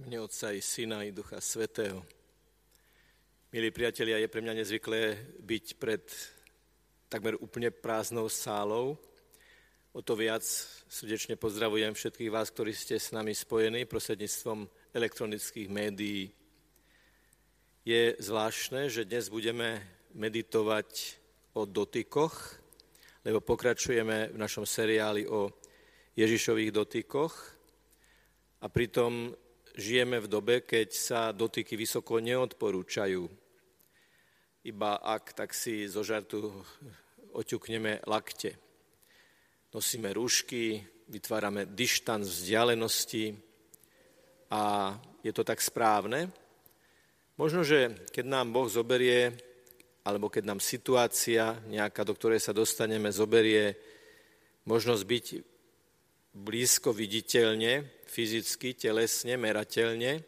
mne Otca i Syna i Ducha Svetého. Milí priatelia, je pre mňa nezvyklé byť pred takmer úplne prázdnou sálou. O to viac srdečne pozdravujem všetkých vás, ktorí ste s nami spojení prostredníctvom elektronických médií. Je zvláštne, že dnes budeme meditovať o dotykoch, lebo pokračujeme v našom seriáli o Ježišových dotykoch a pritom žijeme v dobe, keď sa dotyky vysoko neodporúčajú. Iba ak, tak si zo žartu oťukneme lakte. Nosíme rúšky, vytvárame dištanc vzdialenosti a je to tak správne. Možno, že keď nám Boh zoberie, alebo keď nám situácia nejaká, do ktorej sa dostaneme, zoberie možnosť byť blízko viditeľne, fyzicky, telesne, merateľne.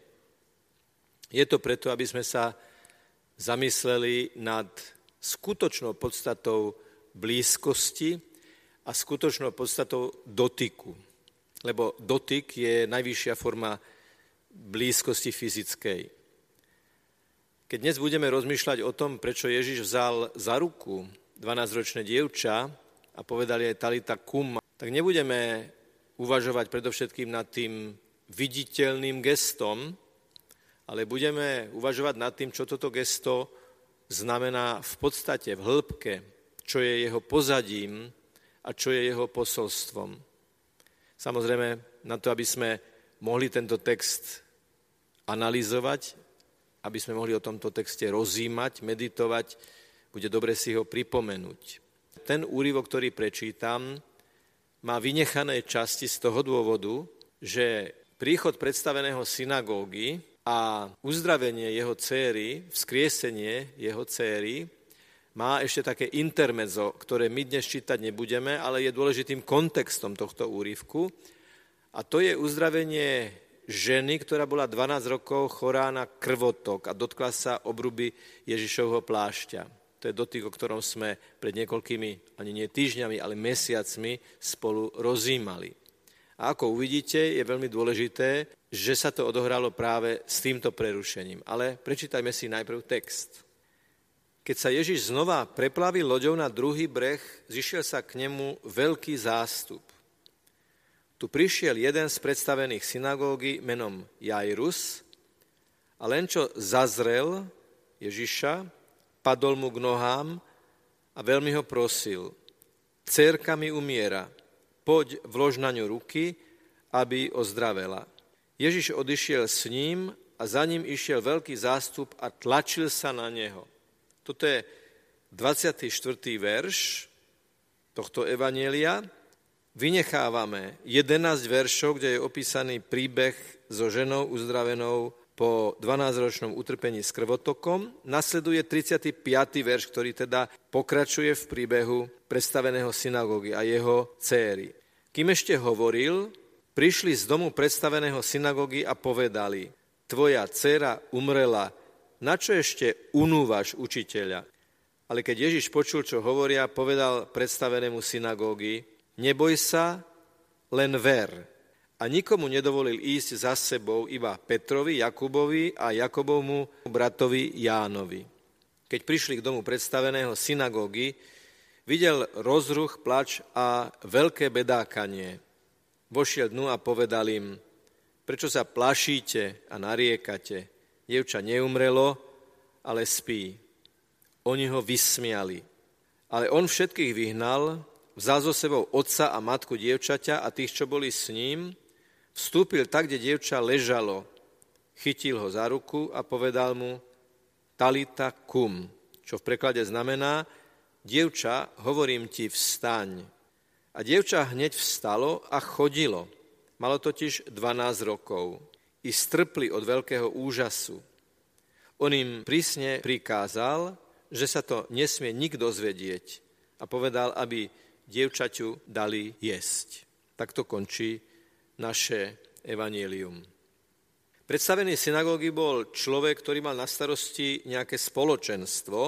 Je to preto, aby sme sa zamysleli nad skutočnou podstatou blízkosti a skutočnou podstatou dotyku. Lebo dotyk je najvyššia forma blízkosti fyzickej. Keď dnes budeme rozmýšľať o tom, prečo Ježiš vzal za ruku 12-ročné dievča a povedali aj Talita kum, tak nebudeme uvažovať predovšetkým nad tým viditeľným gestom, ale budeme uvažovať nad tým, čo toto gesto znamená v podstate, v hĺbke, čo je jeho pozadím a čo je jeho posolstvom. Samozrejme, na to, aby sme mohli tento text analyzovať, aby sme mohli o tomto texte rozímať, meditovať, bude dobre si ho pripomenúť. Ten úryvok, ktorý prečítam, má vynechané časti z toho dôvodu, že príchod predstaveného synagógy a uzdravenie jeho céry, vzkriesenie jeho céry, má ešte také intermezo, ktoré my dnes čítať nebudeme, ale je dôležitým kontextom tohto úryvku. A to je uzdravenie ženy, ktorá bola 12 rokov chorá na krvotok a dotkla sa obruby Ježišovho plášťa. To je dotyk, o ktorom sme pred niekoľkými, ani nie týždňami, ale mesiacmi spolu rozímali. A ako uvidíte, je veľmi dôležité, že sa to odohralo práve s týmto prerušením. Ale prečítajme si najprv text. Keď sa Ježiš znova preplavil loďou na druhý breh, zišiel sa k nemu veľký zástup. Tu prišiel jeden z predstavených synagógy menom Jairus a len čo zazrel Ježiša, padol mu k nohám a veľmi ho prosil. Cérka mi umiera, poď vlož na ňu ruky, aby ozdravela. Ježiš odišiel s ním a za ním išiel veľký zástup a tlačil sa na neho. Toto je 24. verš tohto evanielia. Vynechávame 11 veršov, kde je opísaný príbeh so ženou uzdravenou po 12-ročnom utrpení s krvotokom. Nasleduje 35. verš, ktorý teda pokračuje v príbehu predstaveného synagógy a jeho céry. Kým ešte hovoril, prišli z domu predstaveného synagógy a povedali, tvoja dcera umrela, na čo ešte unúvaš učiteľa? Ale keď Ježiš počul, čo hovoria, povedal predstavenému synagógy, neboj sa, len ver a nikomu nedovolil ísť za sebou iba Petrovi, Jakubovi a Jakobovmu bratovi Jánovi. Keď prišli k domu predstaveného synagógy, videl rozruch, plač a veľké bedákanie. Vošiel dnu a povedal im, prečo sa plašíte a nariekate? Dievča neumrelo, ale spí. Oni ho vysmiali. Ale on všetkých vyhnal, vzal so sebou otca a matku dievčaťa a tých, čo boli s ním, Vstúpil tak, kde dievča ležalo, chytil ho za ruku a povedal mu talita kum, čo v preklade znamená dievča, hovorím ti, vstaň. A dievča hneď vstalo a chodilo. Malo totiž 12 rokov. I strpli od veľkého úžasu. On im prísne prikázal, že sa to nesmie nikto zvedieť a povedal, aby dievčaťu dali jesť. Takto končí naše evanielium. Predstavený synagógy bol človek, ktorý mal na starosti nejaké spoločenstvo,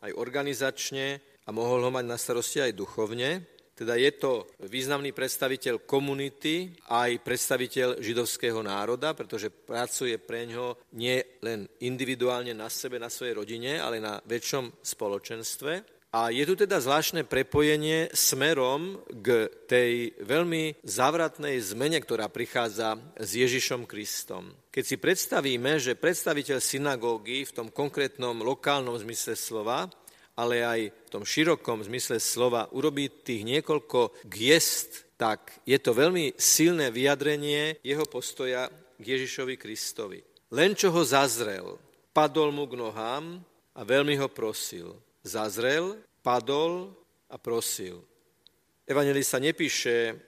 aj organizačne, a mohol ho mať na starosti aj duchovne. Teda je to významný predstaviteľ komunity, aj predstaviteľ židovského národa, pretože pracuje pre ňo nie len individuálne na sebe, na svojej rodine, ale na väčšom spoločenstve. A je tu teda zvláštne prepojenie smerom k tej veľmi zavratnej zmene, ktorá prichádza s Ježišom Kristom. Keď si predstavíme, že predstaviteľ synagógy v tom konkrétnom lokálnom zmysle slova, ale aj v tom širokom zmysle slova urobí tých niekoľko gest, tak je to veľmi silné vyjadrenie jeho postoja k Ježišovi Kristovi. Len čo ho zazrel, padol mu k nohám a veľmi ho prosil zazrel, padol a prosil. Evangelista nepíše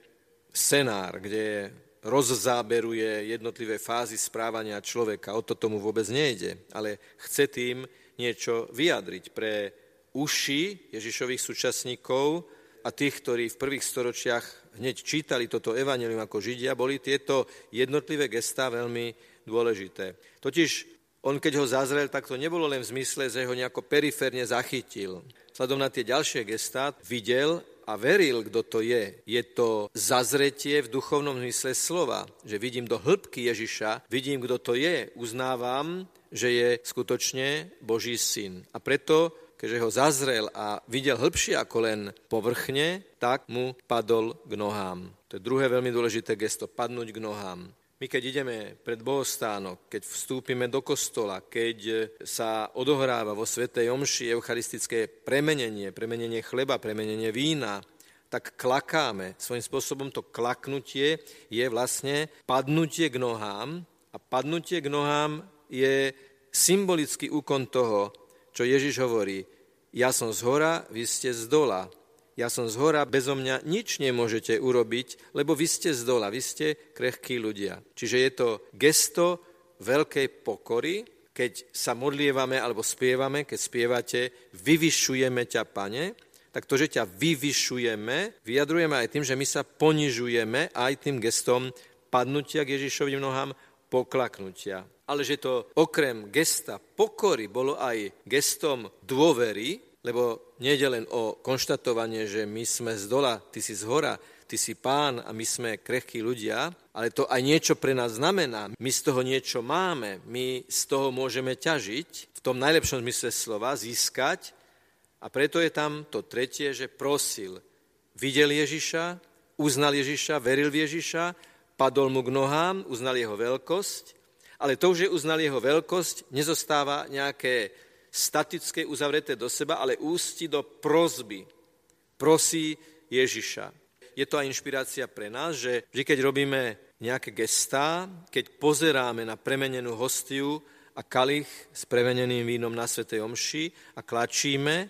scenár, kde rozzáberuje jednotlivé fázy správania človeka. O to tomu vôbec nejde, ale chce tým niečo vyjadriť pre uši Ježišových súčasníkov a tých, ktorí v prvých storočiach hneď čítali toto evanelium ako Židia, boli tieto jednotlivé gestá veľmi dôležité. Totiž on keď ho zazrel, tak to nebolo len v zmysle, že ho nejako periférne zachytil. Vzhľadom na tie ďalšie gestá videl a veril, kto to je. Je to zazretie v duchovnom zmysle slova, že vidím do hĺbky Ježiša, vidím, kto to je, uznávam, že je skutočne Boží syn. A preto, keďže ho zazrel a videl hĺbšie ako len povrchne, tak mu padol k nohám. To je druhé veľmi dôležité gesto, padnúť k nohám. My keď ideme pred bohostánok, keď vstúpime do kostola, keď sa odohráva vo Svetej Omši eucharistické premenenie, premenenie chleba, premenenie vína, tak klakáme. Svojím spôsobom to klaknutie je vlastne padnutie k nohám a padnutie k nohám je symbolický úkon toho, čo Ježiš hovorí. Ja som z hora, vy ste z dola ja som z hora, bezo mňa nič nemôžete urobiť, lebo vy ste z dola, vy ste krehkí ľudia. Čiže je to gesto veľkej pokory, keď sa modlievame alebo spievame, keď spievate, vyvyšujeme ťa, pane, tak to, že ťa vyvyšujeme, vyjadrujeme aj tým, že my sa ponižujeme aj tým gestom padnutia k Ježišovým nohám, poklaknutia. Ale že to okrem gesta pokory bolo aj gestom dôvery, lebo nejde len o konštatovanie, že my sme z dola, ty si z hora, ty si pán a my sme krehkí ľudia, ale to aj niečo pre nás znamená. My z toho niečo máme, my z toho môžeme ťažiť, v tom najlepšom zmysle slova, získať. A preto je tam to tretie, že prosil. Videl Ježiša, uznal Ježiša, veril v Ježiša, padol mu k nohám, uznal jeho veľkosť, ale to, že uznal jeho veľkosť, nezostáva nejaké statické, uzavreté do seba, ale ústi do prozby. Prosí Ježiša. Je to aj inšpirácia pre nás, že vždy, keď robíme nejaké gestá, keď pozeráme na premenenú hostiu a kalich s premeneným vínom na Svetej Omši a klačíme,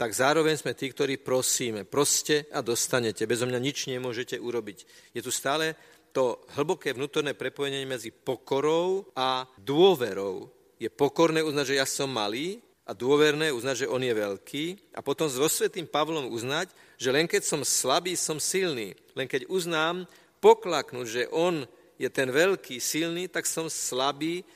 tak zároveň sme tí, ktorí prosíme. Proste a dostanete. Bezo mňa nič nemôžete urobiť. Je tu stále to hlboké vnútorné prepojenie medzi pokorou a dôverou je pokorné uznať, že ja som malý a dôverné uznať, že on je veľký a potom so svetým Pavlom uznať, že len keď som slabý, som silný. Len keď uznám, poklaknúť, že on je ten veľký, silný, tak som slabý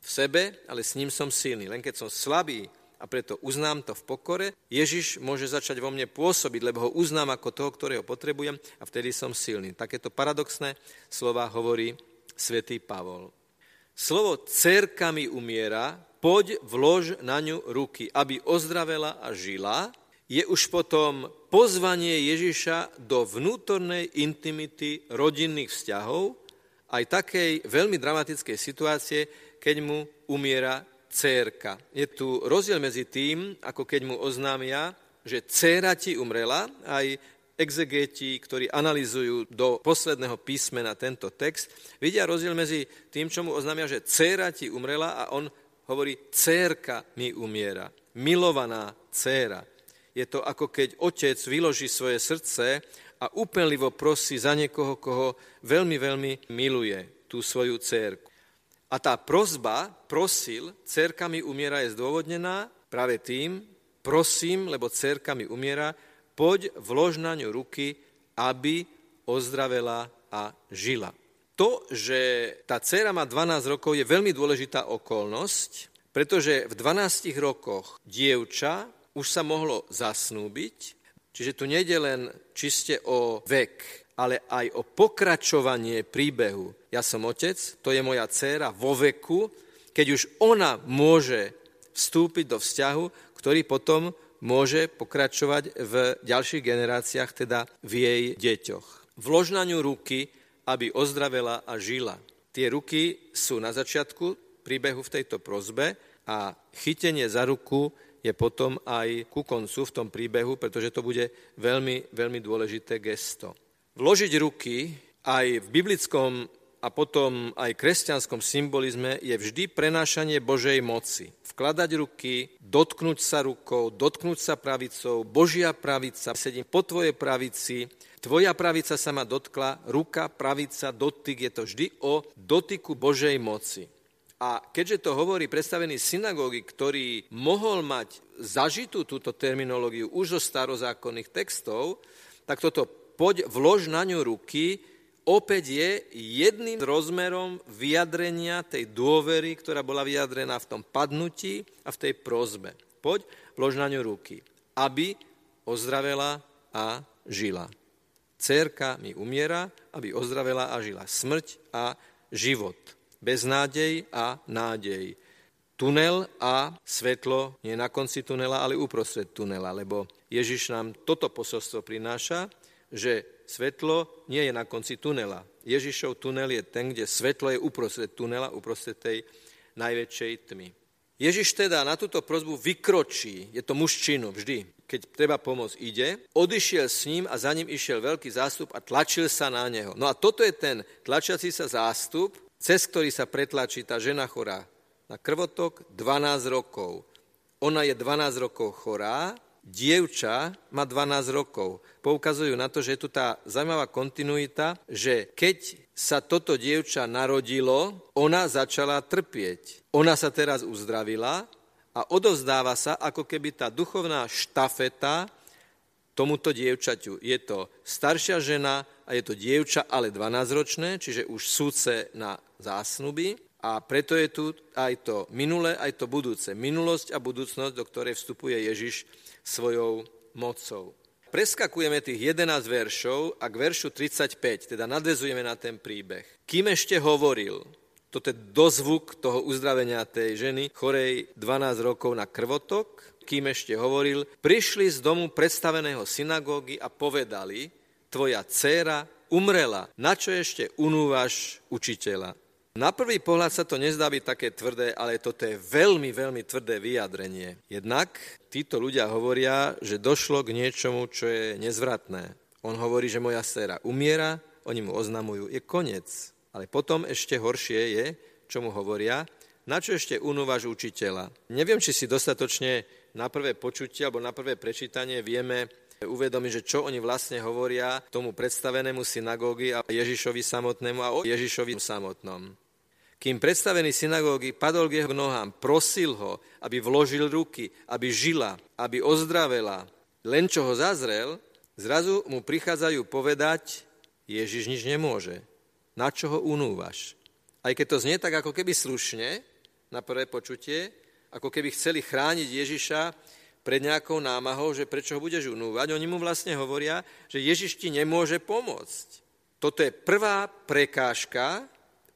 v sebe, ale s ním som silný. Len keď som slabý a preto uznám to v pokore, Ježiš môže začať vo mne pôsobiť, lebo ho uznám ako toho, ktorého potrebujem a vtedy som silný. Takéto paradoxné slova hovorí svätý Pavol. Slovo cerka mi umiera, poď vlož na ňu ruky, aby ozdravela a žila, je už potom pozvanie Ježiša do vnútornej intimity rodinných vzťahov, aj takej veľmi dramatickej situácie, keď mu umiera cérka. Je tu rozdiel medzi tým, ako keď mu oznámia, že céra ti umrela, aj exegeti, ktorí analizujú do posledného písmena tento text, vidia rozdiel medzi tým, čo mu oznámia, že dcéra ti umrela a on hovorí, cérka mi umiera, milovaná dcéra. Je to ako keď otec vyloží svoje srdce a úpenlivo prosí za niekoho, koho veľmi, veľmi miluje, tú svoju cérku. A tá prozba, prosil, cérka mi umiera, je zdôvodnená práve tým, prosím, lebo cérka mi umiera, poď vlož na ňu ruky, aby ozdravela a žila. To, že tá dcera má 12 rokov, je veľmi dôležitá okolnosť, pretože v 12 rokoch dievča už sa mohlo zasnúbiť, Čiže tu nejde len čiste o vek, ale aj o pokračovanie príbehu. Ja som otec, to je moja dcéra vo veku, keď už ona môže vstúpiť do vzťahu, ktorý potom môže pokračovať v ďalších generáciách, teda v jej deťoch. Vlož na ňu ruky, aby ozdravela a žila. Tie ruky sú na začiatku príbehu v tejto prozbe a chytenie za ruku je potom aj ku koncu v tom príbehu, pretože to bude veľmi, veľmi dôležité gesto. Vložiť ruky aj v biblickom a potom aj kresťanskom symbolizme je vždy prenášanie Božej moci. Vkladať ruky, dotknúť sa rukou, dotknúť sa pravicou, Božia pravica, sedím po tvojej pravici, tvoja pravica sa ma dotkla, ruka, pravica, dotyk, je to vždy o dotyku Božej moci. A keďže to hovorí predstavený synagógy, ktorý mohol mať zažitú túto terminológiu už zo starozákonných textov, tak toto poď vlož na ňu ruky, opäť je jedným rozmerom vyjadrenia tej dôvery, ktorá bola vyjadrená v tom padnutí a v tej prozbe. Poď, vlož na ňu ruky, aby ozdravela a žila. Cérka mi umiera, aby ozdravela a žila. Smrť a život. Beznádej a nádej. Tunel a svetlo nie na konci tunela, ale uprostred tunela, lebo Ježiš nám toto posolstvo prináša, že Svetlo nie je na konci tunela. Ježišov tunel je ten, kde svetlo je uprostred tunela, uprostred tej najväčšej tmy. Ježiš teda na túto prozbu vykročí, je to mužčinu vždy, keď treba pomôcť, ide, odišiel s ním a za ním išiel veľký zástup a tlačil sa na neho. No a toto je ten tlačiaci sa zástup, cez ktorý sa pretlačí tá žena chorá na krvotok 12 rokov. Ona je 12 rokov chorá, dievča má 12 rokov. Poukazujú na to, že je tu tá zaujímavá kontinuita, že keď sa toto dievča narodilo, ona začala trpieť. Ona sa teraz uzdravila a odovzdáva sa ako keby tá duchovná štafeta tomuto dievčaťu. Je to staršia žena a je to dievča, ale 12-ročné, čiže už súce na zásnuby. A preto je tu aj to minulé, aj to budúce. Minulosť a budúcnosť, do ktorej vstupuje Ježiš svojou mocou. Preskakujeme tých 11 veršov a k veršu 35, teda nadvezujeme na ten príbeh. Kým ešte hovoril, toto je dozvuk toho uzdravenia tej ženy, chorej 12 rokov na krvotok, kým ešte hovoril, prišli z domu predstaveného synagógy a povedali, tvoja dcéra umrela, na čo ešte unúvaš učiteľa? Na prvý pohľad sa to nezdá byť také tvrdé, ale toto je veľmi, veľmi tvrdé vyjadrenie. Jednak títo ľudia hovoria, že došlo k niečomu, čo je nezvratné. On hovorí, že moja séra umiera, oni mu oznamujú, je koniec. Ale potom ešte horšie je, čo mu hovoria, na čo ešte unúvaš učiteľa. Neviem, či si dostatočne na prvé počutie alebo na prvé prečítanie vieme uvedomiť, že čo oni vlastne hovoria tomu predstavenému synagógy a Ježišovi samotnému a o Ježišovi samotnom. Kým predstavený synagógy padol k jeho nohám, prosil ho, aby vložil ruky, aby žila, aby ozdravela. Len čo ho zazrel, zrazu mu prichádzajú povedať, Ježiš nič nemôže. Na čo ho unúvaš? Aj keď to znie tak ako keby slušne, na prvé počutie, ako keby chceli chrániť Ježiša pred nejakou námahou, že prečo ho budeš unúvať. Oni mu vlastne hovoria, že Ježiš ti nemôže pomôcť. Toto je prvá prekážka,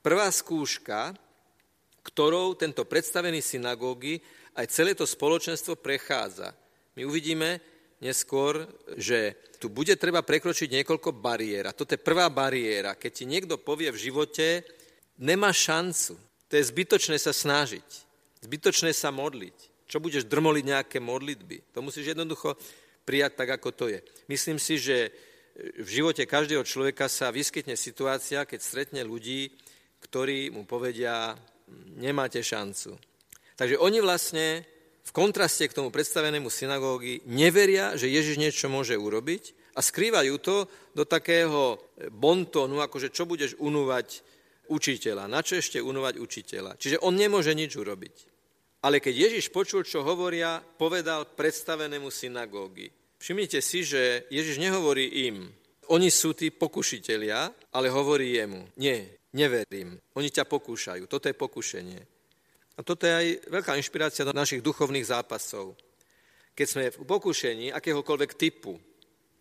prvá skúška, ktorou tento predstavený synagógy aj celé to spoločenstvo prechádza. My uvidíme neskôr, že tu bude treba prekročiť niekoľko bariér. A toto je prvá bariéra. Keď ti niekto povie v živote, nemá šancu. To je zbytočné sa snažiť. Zbytočné sa modliť čo budeš drmoliť nejaké modlitby? To musíš jednoducho prijať tak, ako to je. Myslím si, že v živote každého človeka sa vyskytne situácia, keď stretne ľudí, ktorí mu povedia, nemáte šancu. Takže oni vlastne v kontraste k tomu predstavenému synagógy neveria, že Ježiš niečo môže urobiť a skrývajú to do takého bontónu, akože čo budeš unúvať učiteľa, na čo ešte unúvať učiteľa. Čiže on nemôže nič urobiť. Ale keď Ježiš počul, čo hovoria, povedal predstavenému synagógy. Všimnite si, že Ježiš nehovorí im, oni sú tí pokušitelia, ale hovorí jemu, nie, neverím, oni ťa pokúšajú, toto je pokušenie. A toto je aj veľká inšpirácia do našich duchovných zápasov. Keď sme v pokušení akéhokoľvek typu,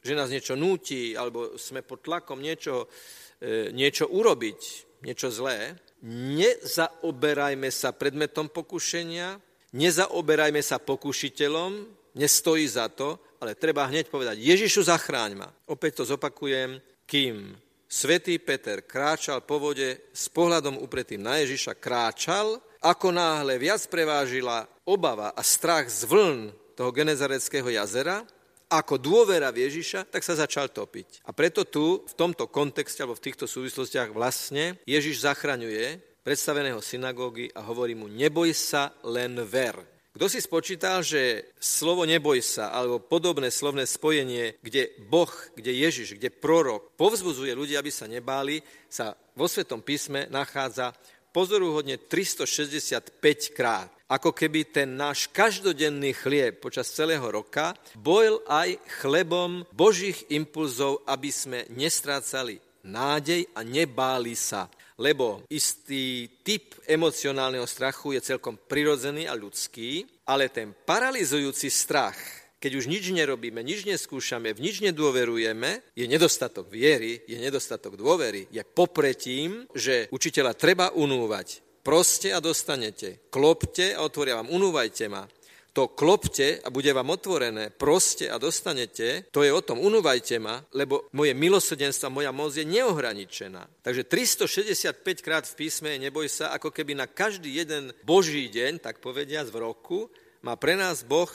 že nás niečo núti, alebo sme pod tlakom niečo, e, niečo urobiť, niečo zlé, nezaoberajme sa predmetom pokušenia, nezaoberajme sa pokušiteľom, nestojí za to, ale treba hneď povedať, Ježišu zachráň ma. Opäť to zopakujem, kým svätý Peter kráčal po vode s pohľadom upretým na Ježiša, kráčal, ako náhle viac prevážila obava a strach z vln toho Genezareckého jazera, ako dôvera v Ježiša, tak sa začal topiť. A preto tu, v tomto kontexte, alebo v týchto súvislostiach vlastne, Ježiš zachraňuje predstaveného synagógy a hovorí mu, neboj sa, len ver. Kto si spočítal, že slovo neboj sa, alebo podobné slovné spojenie, kde Boh, kde Ježiš, kde prorok povzbudzuje ľudí, aby sa nebáli, sa vo Svetom písme nachádza pozoruhodne 365 krát ako keby ten náš každodenný chlieb počas celého roka bol aj chlebom Božích impulzov, aby sme nestrácali nádej a nebáli sa. Lebo istý typ emocionálneho strachu je celkom prirodzený a ľudský, ale ten paralizujúci strach, keď už nič nerobíme, nič neskúšame, v nič nedôverujeme, je nedostatok viery, je nedostatok dôvery, je popretím, že učiteľa treba unúvať, proste a dostanete. Klopte a otvoria vám. Unúvajte ma. To klopte a bude vám otvorené, proste a dostanete, to je o tom, unúvajte ma, lebo moje milosrdenstvo, moja moc je neohraničená. Takže 365 krát v písme neboj sa, ako keby na každý jeden boží deň, tak povediať v roku, má pre nás Boh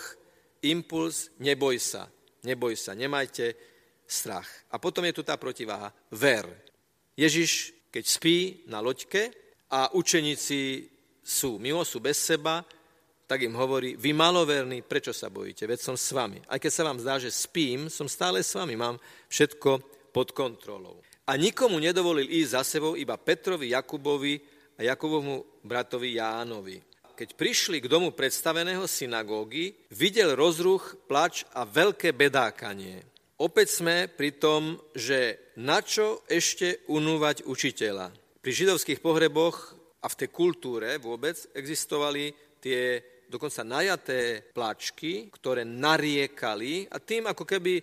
impuls, neboj sa, neboj sa, nemajte strach. A potom je tu tá protiváha, ver. Ježiš, keď spí na loďke, a učeníci sú mimo, sú bez seba, tak im hovorí, vy maloverní, prečo sa bojíte, veď som s vami. Aj keď sa vám zdá, že spím, som stále s vami, mám všetko pod kontrolou. A nikomu nedovolil ísť za sebou, iba Petrovi, Jakubovi a Jakubovmu bratovi Jánovi. Keď prišli k domu predstaveného synagógy, videl rozruch, plač a veľké bedákanie. Opäť sme pri tom, že na čo ešte unúvať učiteľa? Pri židovských pohreboch a v tej kultúre vôbec existovali tie dokonca najaté plačky, ktoré nariekali a tým ako keby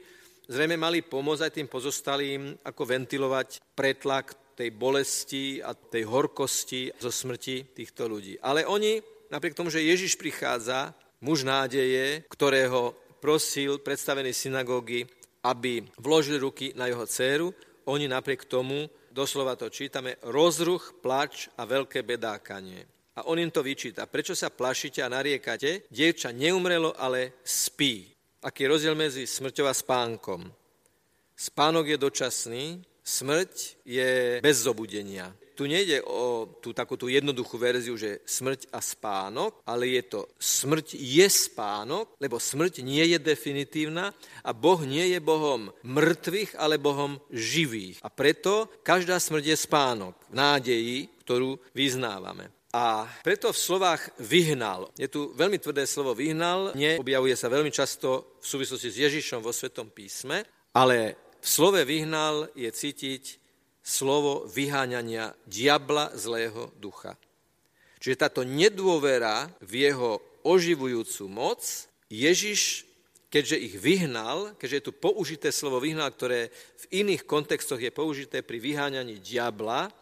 zrejme mali pomôcť aj tým pozostalým, ako ventilovať pretlak tej bolesti a tej horkosti zo smrti týchto ľudí. Ale oni, napriek tomu, že Ježiš prichádza, muž nádeje, ktorého prosil predstavený synagógy, aby vložili ruky na jeho dceru, oni napriek tomu doslova to čítame, rozruch, plač a veľké bedákanie. A on im to vyčíta. Prečo sa plašíte a nariekate? Dievča neumrelo, ale spí. Aký je rozdiel medzi smrťou a spánkom? Spánok je dočasný, smrť je bez zobudenia. Tu nejde o tú takú tú jednoduchú verziu, že smrť a spánok, ale je to smrť je spánok, lebo smrť nie je definitívna a Boh nie je Bohom mŕtvych, ale Bohom živých. A preto každá smrť je spánok v nádeji, ktorú vyznávame. A preto v slovách vyhnal, je tu veľmi tvrdé slovo vyhnal, neobjavuje sa veľmi často v súvislosti s Ježišom vo Svetom písme, ale v slove vyhnal je cítiť slovo vyháňania diabla zlého ducha. Čiže táto nedôvera v jeho oživujúcu moc, Ježiš, keďže ich vyhnal, keďže je tu použité slovo vyhnal, ktoré v iných kontextoch je použité pri vyháňaní diabla,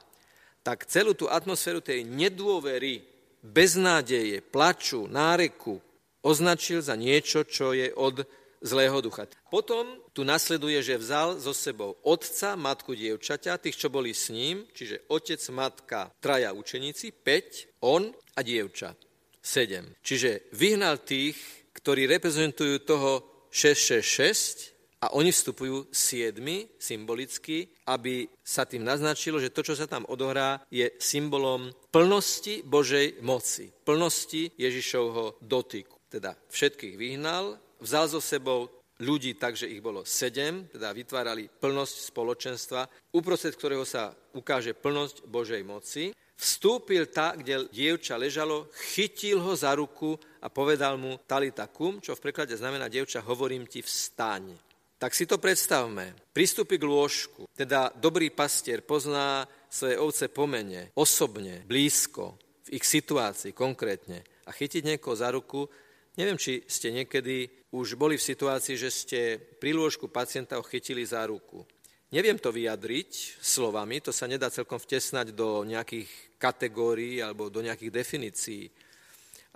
tak celú tú atmosféru tej nedôvery, beznádeje, plaču, náreku označil za niečo, čo je od zlého ducha. Potom tu nasleduje, že vzal so sebou otca, matku, dievčaťa, tých, čo boli s ním, čiže otec, matka, traja učeníci, 5, on a dievča, 7. Čiže vyhnal tých, ktorí reprezentujú toho 666 a oni vstupujú siedmi symbolicky, aby sa tým naznačilo, že to, čo sa tam odohrá, je symbolom plnosti Božej moci, plnosti Ježišovho dotyku. Teda všetkých vyhnal, vzal so sebou ľudí tak, že ich bolo sedem, teda vytvárali plnosť spoločenstva, uprostred ktorého sa ukáže plnosť Božej moci. Vstúpil tak, kde dievča ležalo, chytil ho za ruku a povedal mu talita kum, čo v preklade znamená dievča, hovorím ti, vstaň. Tak si to predstavme. Pristúpi k lôžku, teda dobrý pastier pozná svoje ovce po mene, osobne, blízko, v ich situácii konkrétne a chytiť niekoho za ruku Neviem, či ste niekedy už boli v situácii, že ste pri lôžku pacienta chytili za ruku. Neviem to vyjadriť slovami, to sa nedá celkom vtesnať do nejakých kategórií alebo do nejakých definícií.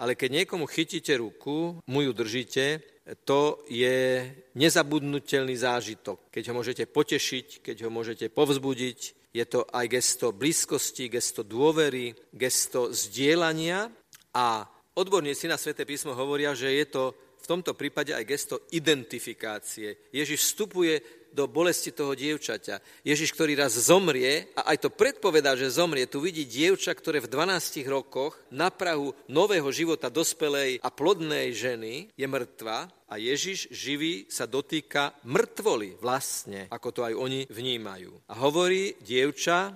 Ale keď niekomu chytíte ruku, mu ju držíte, to je nezabudnutelný zážitok. Keď ho môžete potešiť, keď ho môžete povzbudiť, je to aj gesto blízkosti, gesto dôvery, gesto zdieľania a odborníci na Svete písmo hovoria, že je to v tomto prípade aj gesto identifikácie. Ježiš vstupuje do bolesti toho dievčaťa. Ježiš, ktorý raz zomrie, a aj to predpovedá, že zomrie, tu vidí dievča, ktoré v 12 rokoch na Prahu nového života dospelej a plodnej ženy je mŕtva a Ježiš živý sa dotýka mŕtvoli vlastne, ako to aj oni vnímajú. A hovorí, dievča,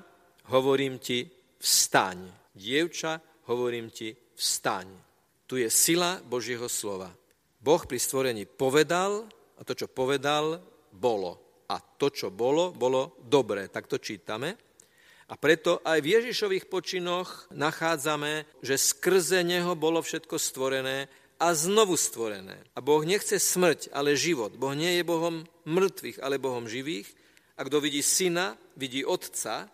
hovorím ti, vstaň. Dievča, hovorím ti, vstaň. Tu je sila Božieho slova. Boh pri stvorení povedal a to, čo povedal, bolo. A to, čo bolo, bolo dobré. Tak to čítame. A preto aj v Ježišových počinoch nachádzame, že skrze Neho bolo všetko stvorené a znovu stvorené. A Boh nechce smrť, ale život. Boh nie je Bohom mŕtvych, ale Bohom živých. A kto vidí syna, vidí otca.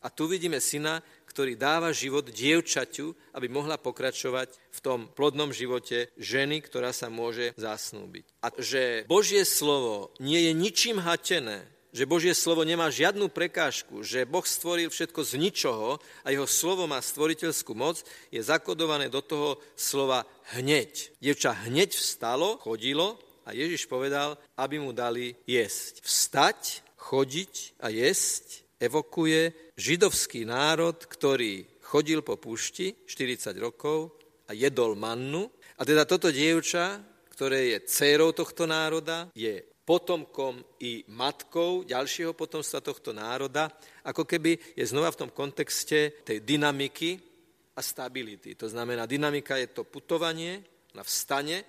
A tu vidíme syna, ktorý dáva život dievčaťu, aby mohla pokračovať v tom plodnom živote ženy, ktorá sa môže zasnúbiť. A že Božie slovo nie je ničím hatené, že Božie slovo nemá žiadnu prekážku, že Boh stvoril všetko z ničoho a jeho slovo má stvoriteľskú moc, je zakodované do toho slova hneď. Dievča hneď vstalo, chodilo a Ježiš povedal, aby mu dali jesť. Vstať, chodiť a jesť evokuje židovský národ, ktorý chodil po púšti 40 rokov a jedol mannu. A teda toto dievča, ktoré je dcérou tohto národa, je potomkom i matkou ďalšieho potomstva tohto národa, ako keby je znova v tom kontexte tej dynamiky a stability. To znamená, dynamika je to putovanie na vstane,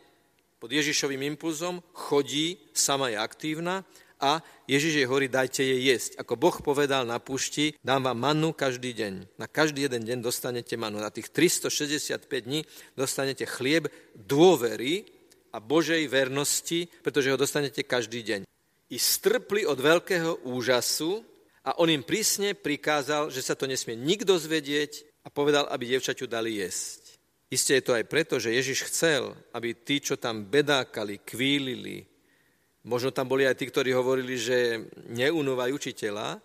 pod Ježišovým impulzom chodí, sama je aktívna a Ježiš jej hovorí, dajte jej jesť. Ako Boh povedal na púšti, dám vám mannu každý deň. Na každý jeden deň dostanete mannu. Na tých 365 dní dostanete chlieb dôvery a Božej vernosti, pretože ho dostanete každý deň. I strpli od veľkého úžasu a on im prísne prikázal, že sa to nesmie nikto zvedieť a povedal, aby dievčaťu dali jesť. Isté je to aj preto, že Ježiš chcel, aby tí, čo tam bedákali, kvílili, Možno tam boli aj tí, ktorí hovorili, že neunúvajú učiteľa.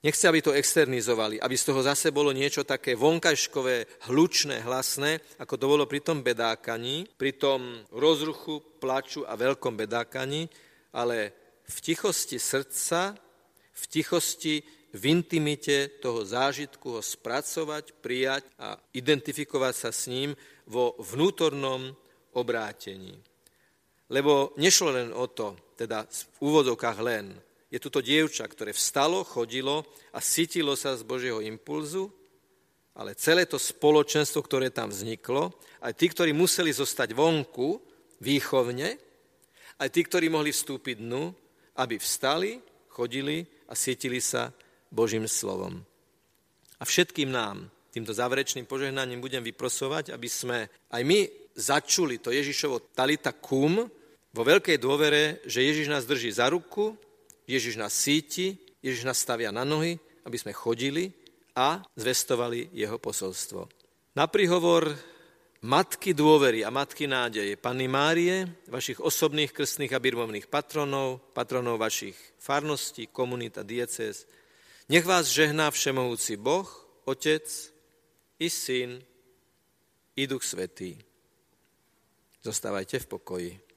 Nechce, aby to externizovali, aby z toho zase bolo niečo také vonkajškové, hlučné, hlasné, ako to bolo pri tom bedákaní, pri tom rozruchu, plaču a veľkom bedákaní, ale v tichosti srdca, v tichosti, v intimite toho zážitku ho spracovať, prijať a identifikovať sa s ním vo vnútornom obrátení. Lebo nešlo len o to, teda v úvodokách len, je tu to dievča, ktoré vstalo, chodilo a cítilo sa z Božieho impulzu, ale celé to spoločenstvo, ktoré tam vzniklo, aj tí, ktorí museli zostať vonku výchovne, aj tí, ktorí mohli vstúpiť dnu, aby vstali, chodili a cítili sa Božím slovom. A všetkým nám, týmto záverečným požehnaním budem vyprosovať, aby sme aj my začuli to Ježišovo talita kum, vo veľkej dôvere, že Ježiš nás drží za ruku, Ježiš nás síti, Ježiš nás stavia na nohy, aby sme chodili a zvestovali jeho posolstvo. Na príhovor matky dôvery a matky nádeje, Panny Márie, vašich osobných krstných a birmovných patronov, patronov vašich farností, komunít a diecéz, nech vás žehná všemohúci Boh, Otec i Syn i Duch Svetý. Zostávajte v pokoji.